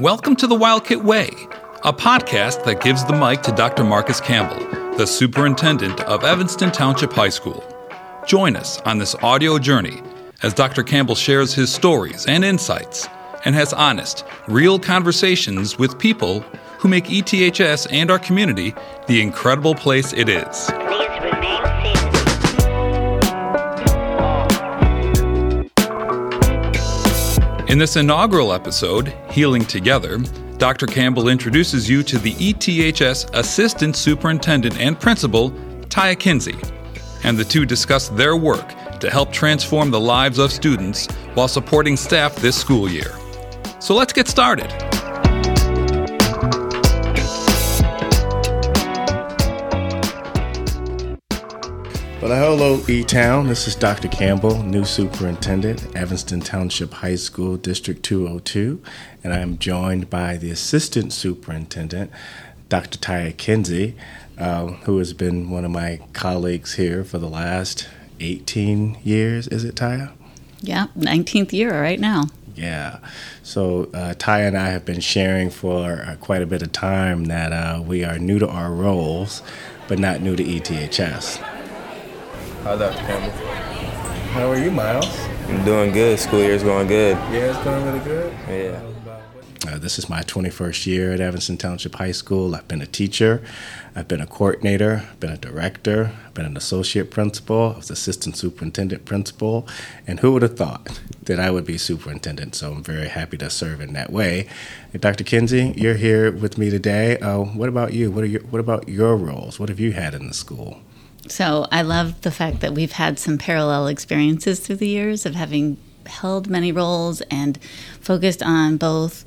Welcome to the Wildcat Way, a podcast that gives the mic to Dr. Marcus Campbell, the superintendent of Evanston Township High School. Join us on this audio journey as Dr. Campbell shares his stories and insights and has honest, real conversations with people who make ETHS and our community the incredible place it is. In this inaugural episode, Healing Together, Dr. Campbell introduces you to the ETHS Assistant Superintendent and Principal, Taya Kinzie, and the two discuss their work to help transform the lives of students while supporting staff this school year. So let's get started. Well, hello, E Town. This is Dr. Campbell, new superintendent, Evanston Township High School, District 202, and I am joined by the assistant superintendent, Dr. Taya Kinzie, uh, who has been one of my colleagues here for the last 18 years. Is it, Taya? Yeah, 19th year right now. Yeah. So uh, Ty and I have been sharing for uh, quite a bit of time that uh, we are new to our roles, but not new to ETHS. Hi, Dr. Campbell. How are you, Miles? I'm doing good. School year's going good. Yeah, it's going really good. Yeah. Uh, this is my 21st year at Evanston Township High School. I've been a teacher, I've been a coordinator, I've been a director, I've been an associate principal, I was assistant superintendent principal, and who would have thought that I would be superintendent? So I'm very happy to serve in that way. And Dr. Kinzie, you're here with me today. Uh, what about you? What are your, what about your roles? What have you had in the school? So I love the fact that we've had some parallel experiences through the years of having held many roles and focused on both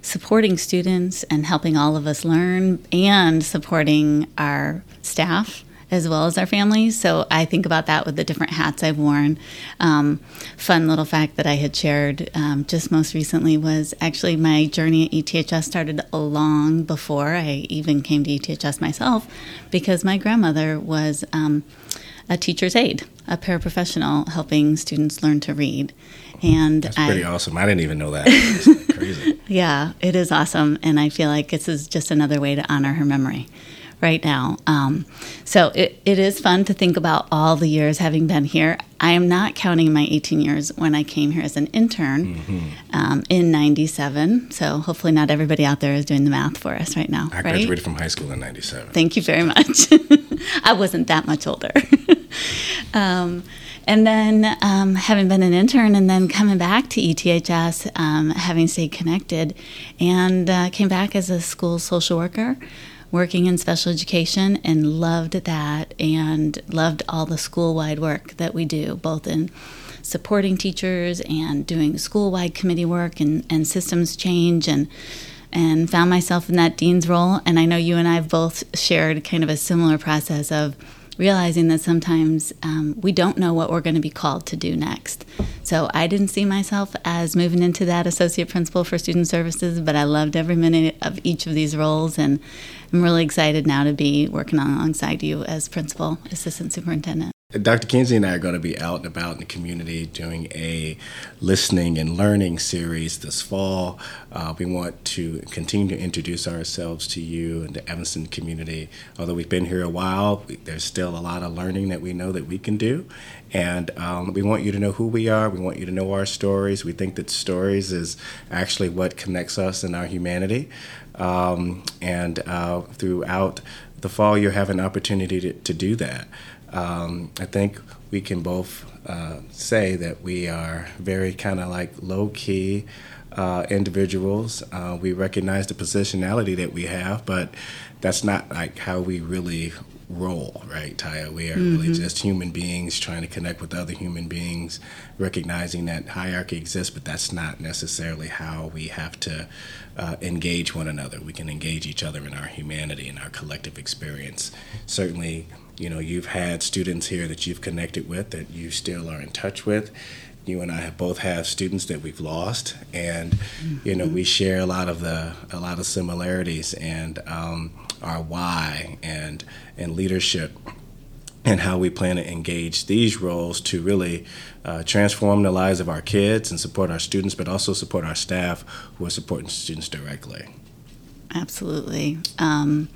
supporting students and helping all of us learn and supporting our staff as well as our families. So I think about that with the different hats I've worn. Um, fun little fact that I had shared um, just most recently was actually my journey at ETHS started long before I even came to ETHS myself because my grandmother was um, a teacher's aide, a paraprofessional helping students learn to read. And That's I, pretty awesome. I didn't even know that. Crazy. yeah, it is awesome, and I feel like this is just another way to honor her memory right now. Um, so it, it is fun to think about all the years having been here. I am not counting my 18 years when I came here as an intern Mm-hmm. um, in 97. So hopefully not everybody out there is doing the math for us right now, I right? graduated from high school in 97. Thank you very much. I wasn't that much older. um, and then um, having been an intern and then coming back to ETHS, um, having stayed connected, and uh, came back as a school social worker, working in special education, and loved that and loved all the school wide work that we do, both in supporting teachers and doing school wide committee work and, and systems change and and found myself in that dean's role. And I know you and I have both shared kind of a similar process of realizing that sometimes um, we don't know what we're going to be called to do next. So I didn't see myself as moving into that associate principal for student services, but I loved every minute of each of these roles. And I'm really excited now to be working alongside you as principal, assistant superintendent. Dr. Kinzie and I are going to be out and about in the community doing a listening and learning series this fall. Uh, we want to continue to introduce ourselves to you and the Evanston community. Although we've been here a while, there's still a lot of learning that we know that we can do. And um, we want you to know who we are. We want you to know our stories. We think that stories is actually what connects us and our humanity. Um, and uh, throughout the fall, you'll have an opportunity to, to do that. Um, I think we can both uh, say that we are very kind of like low key uh, individuals. Uh, we recognize the positionality that we have, but that's not like how we really roll, right, Taya? We are really just human beings trying to connect with other human beings, recognizing that hierarchy exists, but that's not necessarily how we have to uh, engage one another. We can engage each other in our humanity and our collective experience. Certainly, you know, you've had students here that you've connected with that you still are in touch with. You and I have both have students that we've lost, and you know we share a lot of the a lot of similarities and um, our why and and leadership and how we plan to engage these roles to really uh, transform the lives of our kids and support our students, but also support our staff who are supporting students directly. Absolutely. Um,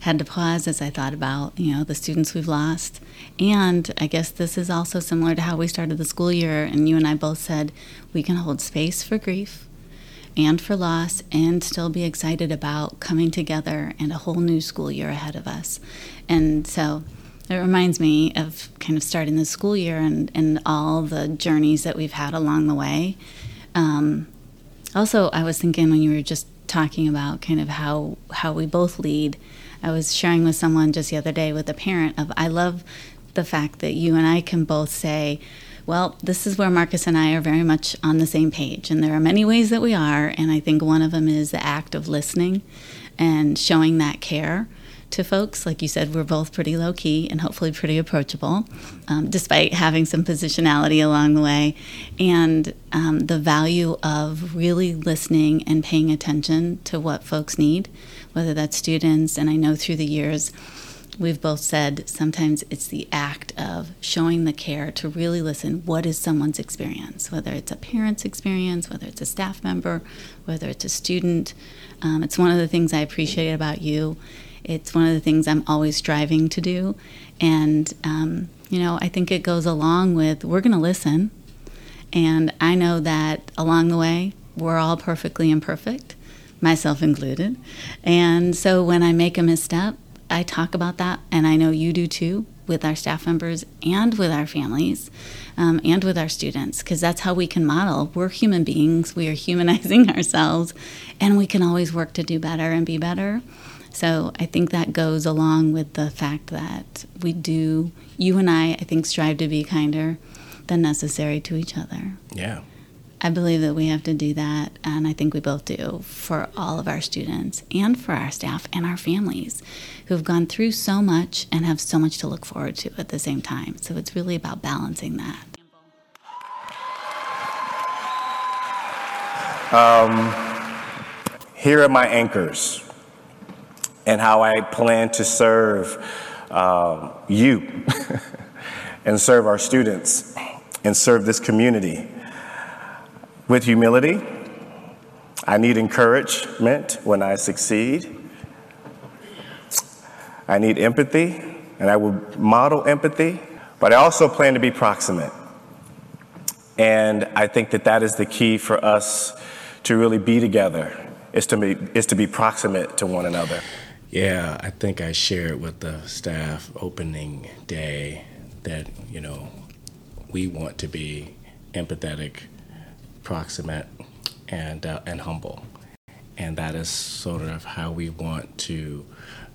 had to pause as I thought about you know the students we've lost, and I guess this is also similar to how we started the school year. And you and I both said we can hold space for grief and for loss, and still be excited about coming together and a whole new school year ahead of us. And so it reminds me of kind of starting the school year and, and all the journeys that we've had along the way. Um, also, I was thinking when you were just talking about kind of how how we both lead. I was sharing with someone just the other day with a parent of I love the fact that you and I can both say, well, this is where Marcus and I are very much on the same page, and there are many ways that we are, and I think one of them is the act of listening and showing that care to folks. Like you said, we're both pretty low key and hopefully pretty approachable, um, despite having some positionality along the way. And um, the value of really listening and paying attention to what folks need, whether that's students, and I know through the years, we've both said sometimes it's the act of showing the care to really listen what is someone's experience whether it's a parent's experience whether it's a staff member whether it's a student um, it's one of the things i appreciate about you it's one of the things i'm always striving to do and um, you know i think it goes along with we're going to listen and i know that along the way we're all perfectly imperfect myself included and so when i make a misstep I talk about that, and I know you do too, with our staff members and with our families um, and with our students, because that's how we can model. We're human beings, we are humanizing ourselves, and we can always work to do better and be better. So I think that goes along with the fact that we do, you and I, I think, strive to be kinder than necessary to each other. Yeah. I believe that we have to do that, and I think we both do for all of our students and for our staff and our families who've gone through so much and have so much to look forward to at the same time. So it's really about balancing that. Um, here are my anchors and how I plan to serve um, you and serve our students and serve this community with humility. I need encouragement when I succeed. I need empathy, and I will model empathy, but I also plan to be proximate. And I think that that is the key for us to really be together, is to be, is to be proximate to one another. Yeah, I think I shared with the staff opening day that, you know, we want to be empathetic, proximate, and, uh, and humble. And that is sort of how we want to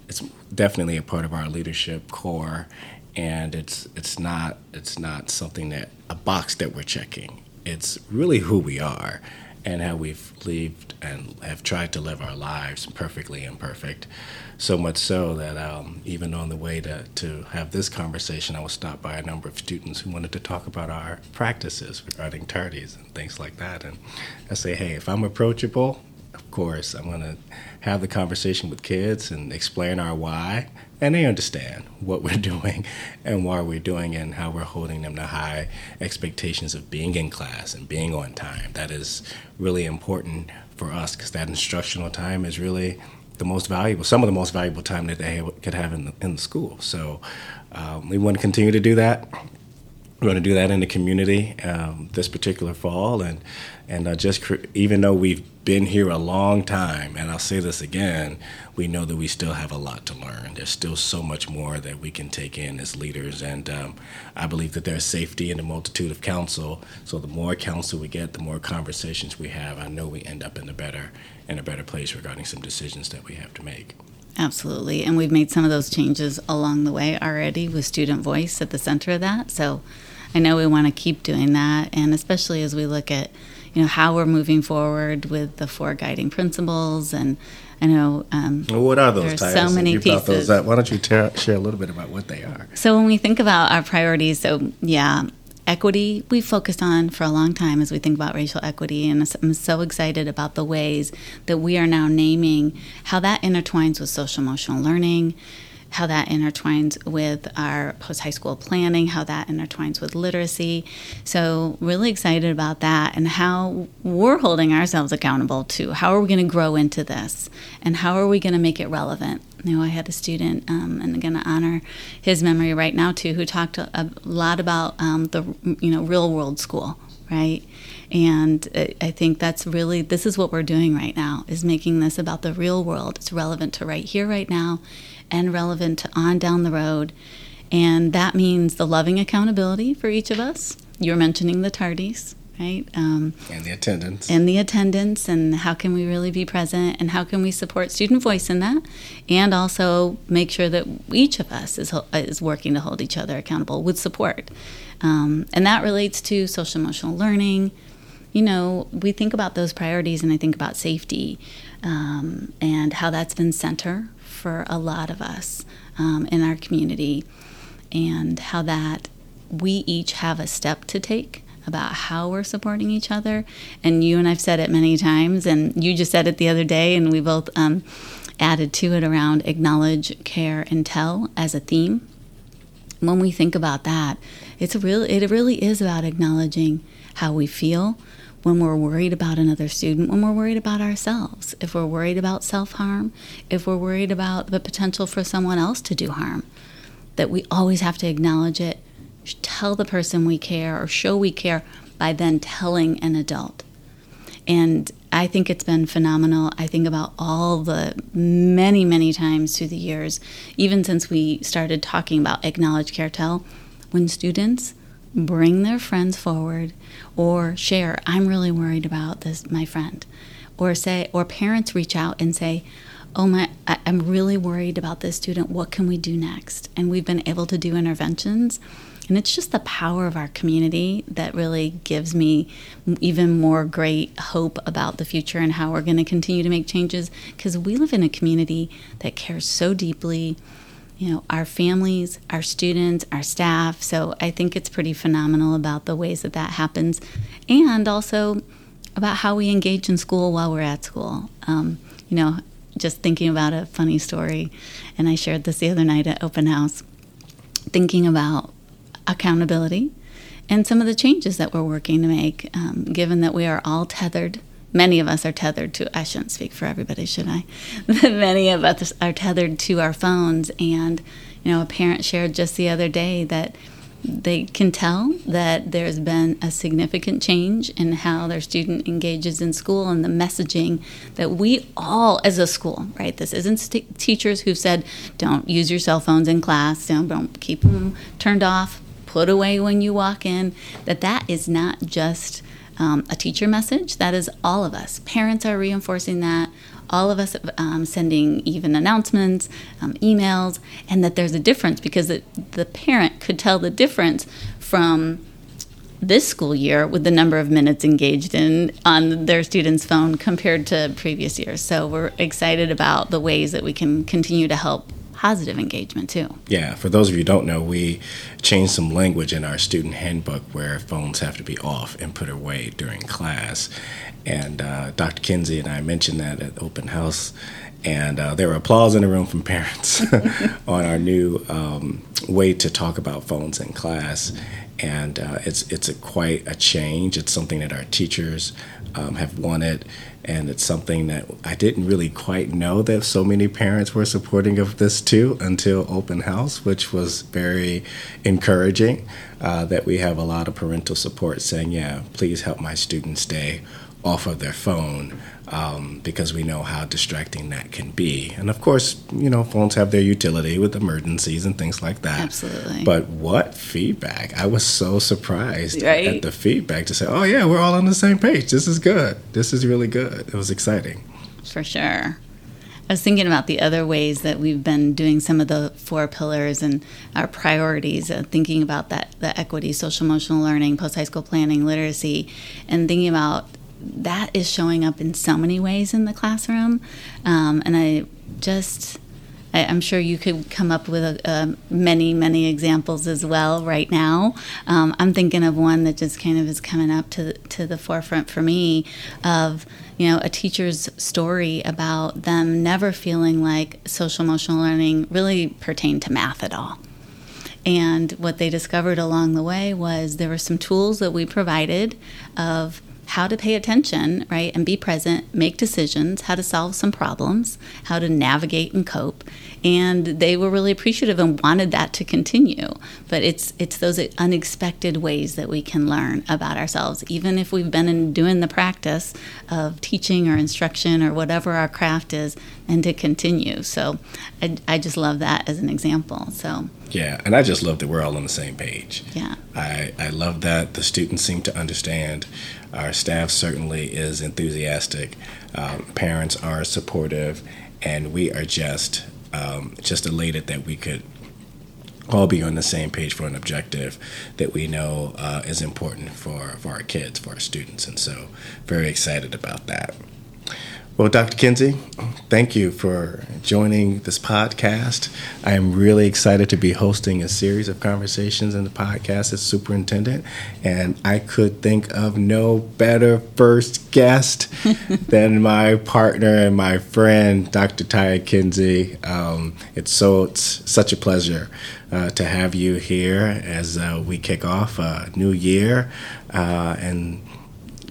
it's definitely a part of our leadership core, and it's it's not it's not something that a box that we're checking. It's really who we are, and how we've lived and have tried to live our lives perfectly imperfect. So much so that um, even on the way to, to have this conversation, I was stopped by a number of students who wanted to talk about our practices regarding tardies and things like that. And I say, hey, if I'm approachable, course, I'm going to have the conversation with kids and explain our why, and they understand what we're doing and why we're doing and how we're holding them to high expectations of being in class and being on time. That is really important for us because that instructional time is really the most valuable, some of the most valuable time that they could have in the, in the school. So um, we want to continue to do that. We're going to do that in the community um, this particular fall, and and uh, just even though we've been here a long time, and I'll say this again, we know that we still have a lot to learn. There's still so much more that we can take in as leaders, and um, I believe that there's safety in the multitude of counsel. So the more counsel we get, the more conversations we have. I know we end up in a better in a better place regarding some decisions that we have to make. Absolutely. And we've made some of those changes along the way already with student voice at the center of that. So I know we want to keep doing that. And especially as we look at, you know, how we're moving forward with the four guiding principles. And I know um, Well, what are those There's so many you brought those pieces. Why don't you share a little bit about what they are? So when we think about our priorities, so yeah, equity we focused on for a long time as we think about racial equity, and I'm so excited about the ways that we are now naming how that intertwines with social emotional learning, how that intertwines with our post high school planning, how that intertwines with literacy. So, really excited about that and how we're holding ourselves accountable to how are we going to grow into this and how are we going to make it relevant. You know, I had a student, um, and I'm going to honor his memory right now too, who talked a, a lot about um, the you know real world school, right? And I think that's really this is what we're doing right now is making this about the real world. It's relevant to right here, right now, and relevant to on down the road. And that means the loving accountability for each of us. You were mentioning the tardies, right? Um, and the attendance. And the attendance, and how can we really be present, and how can we support student voice in that, and also make sure that each of us is is working to hold each other accountable with support. Um, and that relates to social emotional learning. You know, we think about those priorities, and I think about safety um, and how that's been center for a lot of us um, in our community, and how that we each have a step to take about how we're supporting each other. And you and I've said it many times, and you just said it the other day, and we both um, added to it around acknowledge, care, and tell as a theme. When we think about that, it's a real. It really is about acknowledging how we feel when we're worried about another student, when we're worried about ourselves, if we're worried about self harm, if we're worried about the potential for someone else to do harm, that we always have to acknowledge it, tell the person we care, or show we care by then telling an adult. And I think it's been phenomenal. I think about all the many, many times through the years, even since we started talking about acknowledge, care, tell, when students bring their friends forward or share i'm really worried about this my friend or say or parents reach out and say oh my I, i'm really worried about this student what can we do next? And we've been able to do interventions and it's just the power of our community that really gives me even more great hope about the future and how we're going to continue to make changes because we live in a community that cares so deeply you know, our families, our students, our staff. So I think it's pretty phenomenal about the ways that that happens, and also about how we engage in school while we're at school. Um, you know, just thinking about a funny story, and I shared this the other night at open house, thinking about accountability and some of the changes that we're working to make, um, given that we are all tethered many of us are tethered to i shouldn't speak for everybody should i? Many of us are tethered to our phones. And you know a parent shared just the other day that they can tell that there's been a significant change in how their student engages in school and the messaging that we all as a school right this isn't st- teachers who've said don't use your cell phones in class. Don't, don't keep them turned off. Put away when you walk in. That that is not just um, a teacher message. That is all of us. Parents are reinforcing that. All of us um, sending even announcements, um, emails, and that there's a difference because it, the parent could tell the difference from this school year with the number of minutes engaged in on their students' phone compared to previous years. So we're excited about the ways that we can continue to help positive engagement too. Yeah, for those of you who don't know, we changed some language in our student handbook where phones have to be off and put away during class. And uh, Dr. Kinzie and I mentioned that at open house, and uh, there were applause in the room from parents on our new um, way to talk about phones in class. And uh, it's it's a quite a change. It's something that our teachers um, have wanted and it's something that I didn't really quite know that so many parents were supporting of this too until open house, which was very encouraging. Uh, that we have a lot of parental support saying, "Yeah, please help my students stay off of their phone um, because we know how distracting that can be. And of course, you know, phones have their utility with emergencies and things like that. Absolutely. But what feedback! I was so surprised right? at the feedback to say, "Oh yeah, we're all on the same page. This is good. This is really good." It was exciting. For sure. I was thinking about the other ways that we've been doing some of the four pillars and our priorities, uh, thinking about that the equity, social emotional learning, post high school planning, literacy, and thinking about that is showing up in so many ways in the classroom. Um, and I just I, I'm sure you could come up with a, a many, many examples as well right now. Um, I'm thinking of one that just kind of is coming up to, to the forefront for me of you know, a teacher's story about them never feeling like social emotional learning really pertained to math at all. And what they discovered along the way was there were some tools that we provided of how to pay attention, right, and be present, make decisions, how to solve some problems, how to navigate and cope. And they were really appreciative and wanted that to continue. But it's it's those unexpected ways that we can learn about ourselves, even if we've been in doing the practice of teaching or instruction or whatever our craft is, and to continue. So I, I just love that as an example. So yeah, and I just love that we're all on the same page. Yeah. I, I love that the students seem to understand. Our staff certainly is enthusiastic. Um, parents are supportive, and we are just um, just elated that we could all be on the same page for an objective that we know uh, is important for, for our kids, for our students. And so, very excited about that. Well, Dr. Kinzie, thank you for joining this podcast. I am really excited to be hosting a series of conversations in the podcast as superintendent, and I could think of no better first guest than my partner and my friend, Dr. Taya Kinzie. Um, it's so it's such a pleasure uh, to have you here as uh, we kick off a new year, uh, and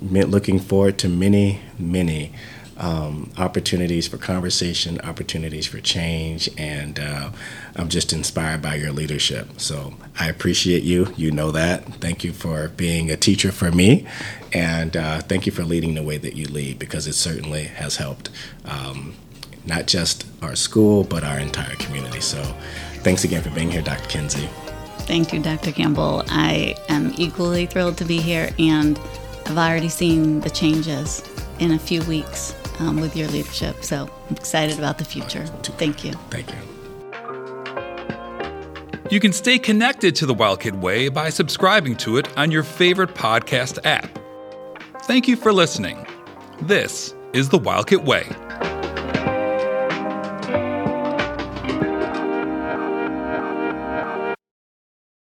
looking forward to many, many um, opportunities for conversation, opportunities for change, and uh, I'm just inspired by your leadership. So I appreciate you. You know that. Thank you for being a teacher for me, and uh, thank you for leading the way that you lead because it certainly has helped um, not just our school but our entire community. So thanks again for being here, Dr. Kinzie. Thank you, Dr. Campbell. I am equally thrilled to be here, and I've already seen the changes in a few weeks um, with your leadership. So I'm excited about the future. Thank you. Thank you. You can stay connected to the Wildcat Way by subscribing to it on your favorite podcast app. Thank you for listening. This is the Wildcat Way.